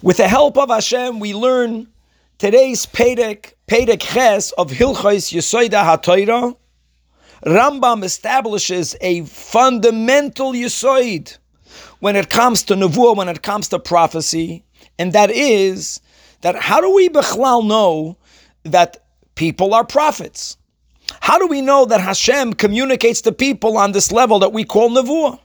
With the help of Hashem, we learn today's Perek, Perek Ches of Hilchais Yesoida HaTorah. Rambam establishes a fundamental Yesoid when it comes to Nevuah, when it comes to prophecy, and that is that how do we Bechlal know that people are prophets? How do we know that Hashem communicates to people on this level that we call Nevuah?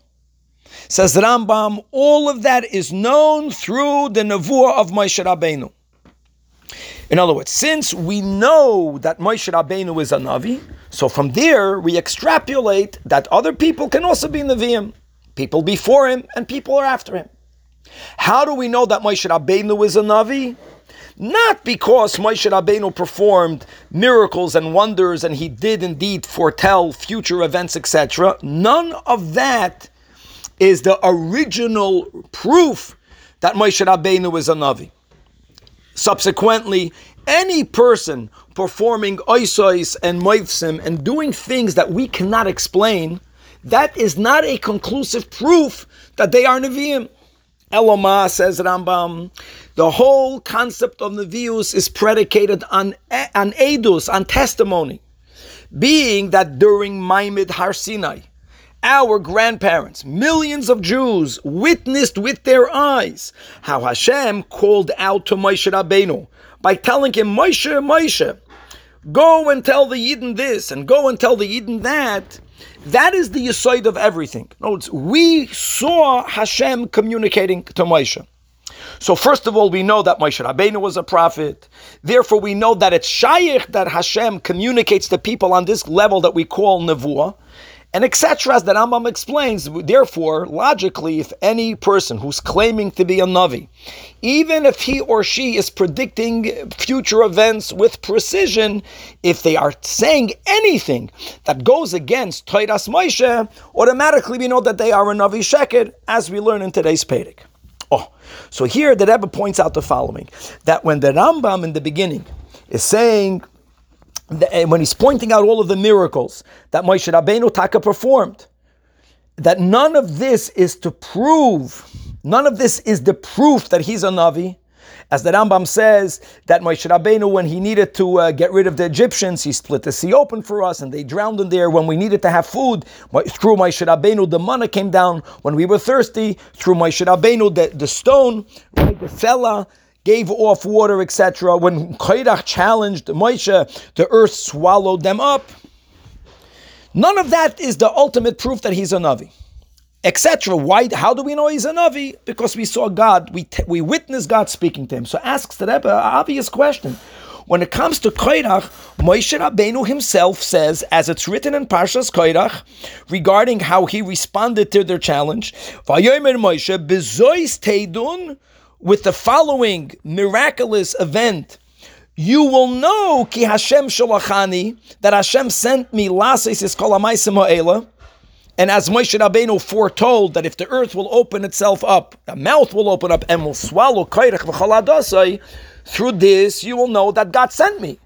Says Rambam, all of that is known through the Nevuah of Moshe Rabbeinu. In other words, since we know that Moshe Rabbeinu is a Navi, so from there we extrapolate that other people can also be Nevi'im. People before him and people are after him. How do we know that Moshe Rabbeinu is a Navi? Not because Moshe Rabbeinu performed miracles and wonders and he did indeed foretell future events, etc. None of that is the original proof that Moshe Rabbeinu was a Navi. Subsequently, any person performing oisois and moifsim and doing things that we cannot explain, that is not a conclusive proof that they are Nevi'im. Eloma says Rambam, the whole concept of Nevi'us is predicated on, on edus, on testimony, being that during Maamad Har Sinai, our grandparents, millions of Jews, witnessed with their eyes how Hashem called out to Moshe Rabbeinu by telling him, Moshe, Moshe, go and tell the Yidden this and go and tell the Yidden that. That is the yisoid of everything. Notice, we saw Hashem communicating to Moshe. So first of all, we know that Moshe Rabbeinu was a prophet. Therefore, we know that it's shaykh that Hashem communicates to people on this level that we call nevuah and etc. As the Rambam explains, therefore, logically, if any person who's claiming to be a Navi, even if he or she is predicting future events with precision, if they are saying anything that goes against Toiras Moshe, automatically we know that they are a Navi Sheker, as we learn in today's Perek. Oh, so here the Rebbe points out the following, that when the Rambam in the beginning is saying when he's pointing out all of the miracles that Moshe Rabbeinu Taka performed, that none of this is to prove, none of this is the proof that he's a Navi. As the Rambam says, that Moshe Rabbeinu, when he needed to uh, get rid of the Egyptians, he split the sea open for us and they drowned in there. When we needed to have food, through Moshe Rabbeinu, the manna came down. When we were thirsty, through Moshe Rabbeinu, the, the stone, right, the fella, gave off water, etc. When Koirach challenged Moshe, the earth swallowed them up. None of that is the ultimate proof that he's a Navi. Etc. Why? How do we know he's a Navi? Because we saw God, we, t- we witnessed God speaking to him. So asks the Rebbe an obvious question. When it comes to Koirach, Moshe Rabbeinu himself says, as it's written in Parshas Koirach, regarding how he responded to their challenge, Vayomer Moshe, bezois teidun, with the following miraculous event, you will know ki Hashem sholachani that Hashem sent me lasis is kol and as Moshe Rabbeinu foretold that if the earth will open itself up, the mouth will open up and will swallow Koirach v'chaladasai, through this you will know that God sent me.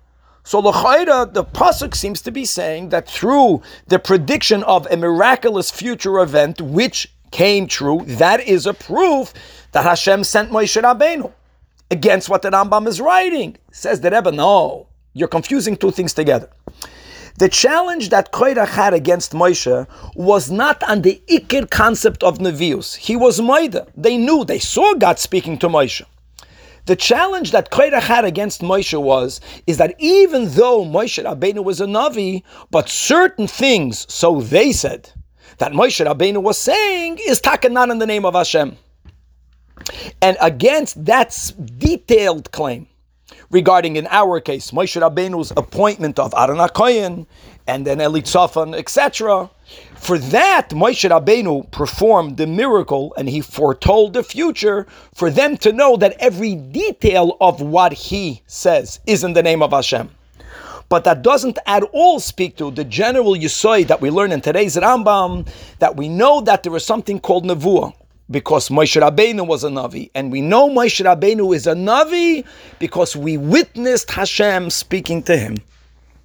So L'chaira, the pasuk seems to be saying that through the prediction of a miraculous future event, which came true, that is a proof that Hashem sent Moshe Rabbeinu against what the Rambam is writing. Says the Rebbe, no, you're confusing two things together. The challenge that Koirach had against Moshe was not on the Ikir concept of Nevius. He was Maida. They knew, they saw God speaking to Moshe. The challenge that Koirach had against Moshe was, is that even though Moshe Rabbeinu was a Navi, but certain things, so they said, that Moshe Rabbeinu was saying is not in the name of Hashem. And against that detailed claim regarding, in our case, Moshe Rabbeinu's appointment of Aaron HaKoyen and then Elitzaphan, etc., for that, Moshe Rabbeinu performed the miracle and he foretold the future for them to know that every detail of what he says is in the name of Hashem. But that doesn't at all speak to the general yisoy that we learn in today's Rambam, that we know that there is something called Nevuah, because Moshe Rabbeinu was a Navi. And we know Moshe Rabbeinu is a Navi because we witnessed Hashem speaking to him.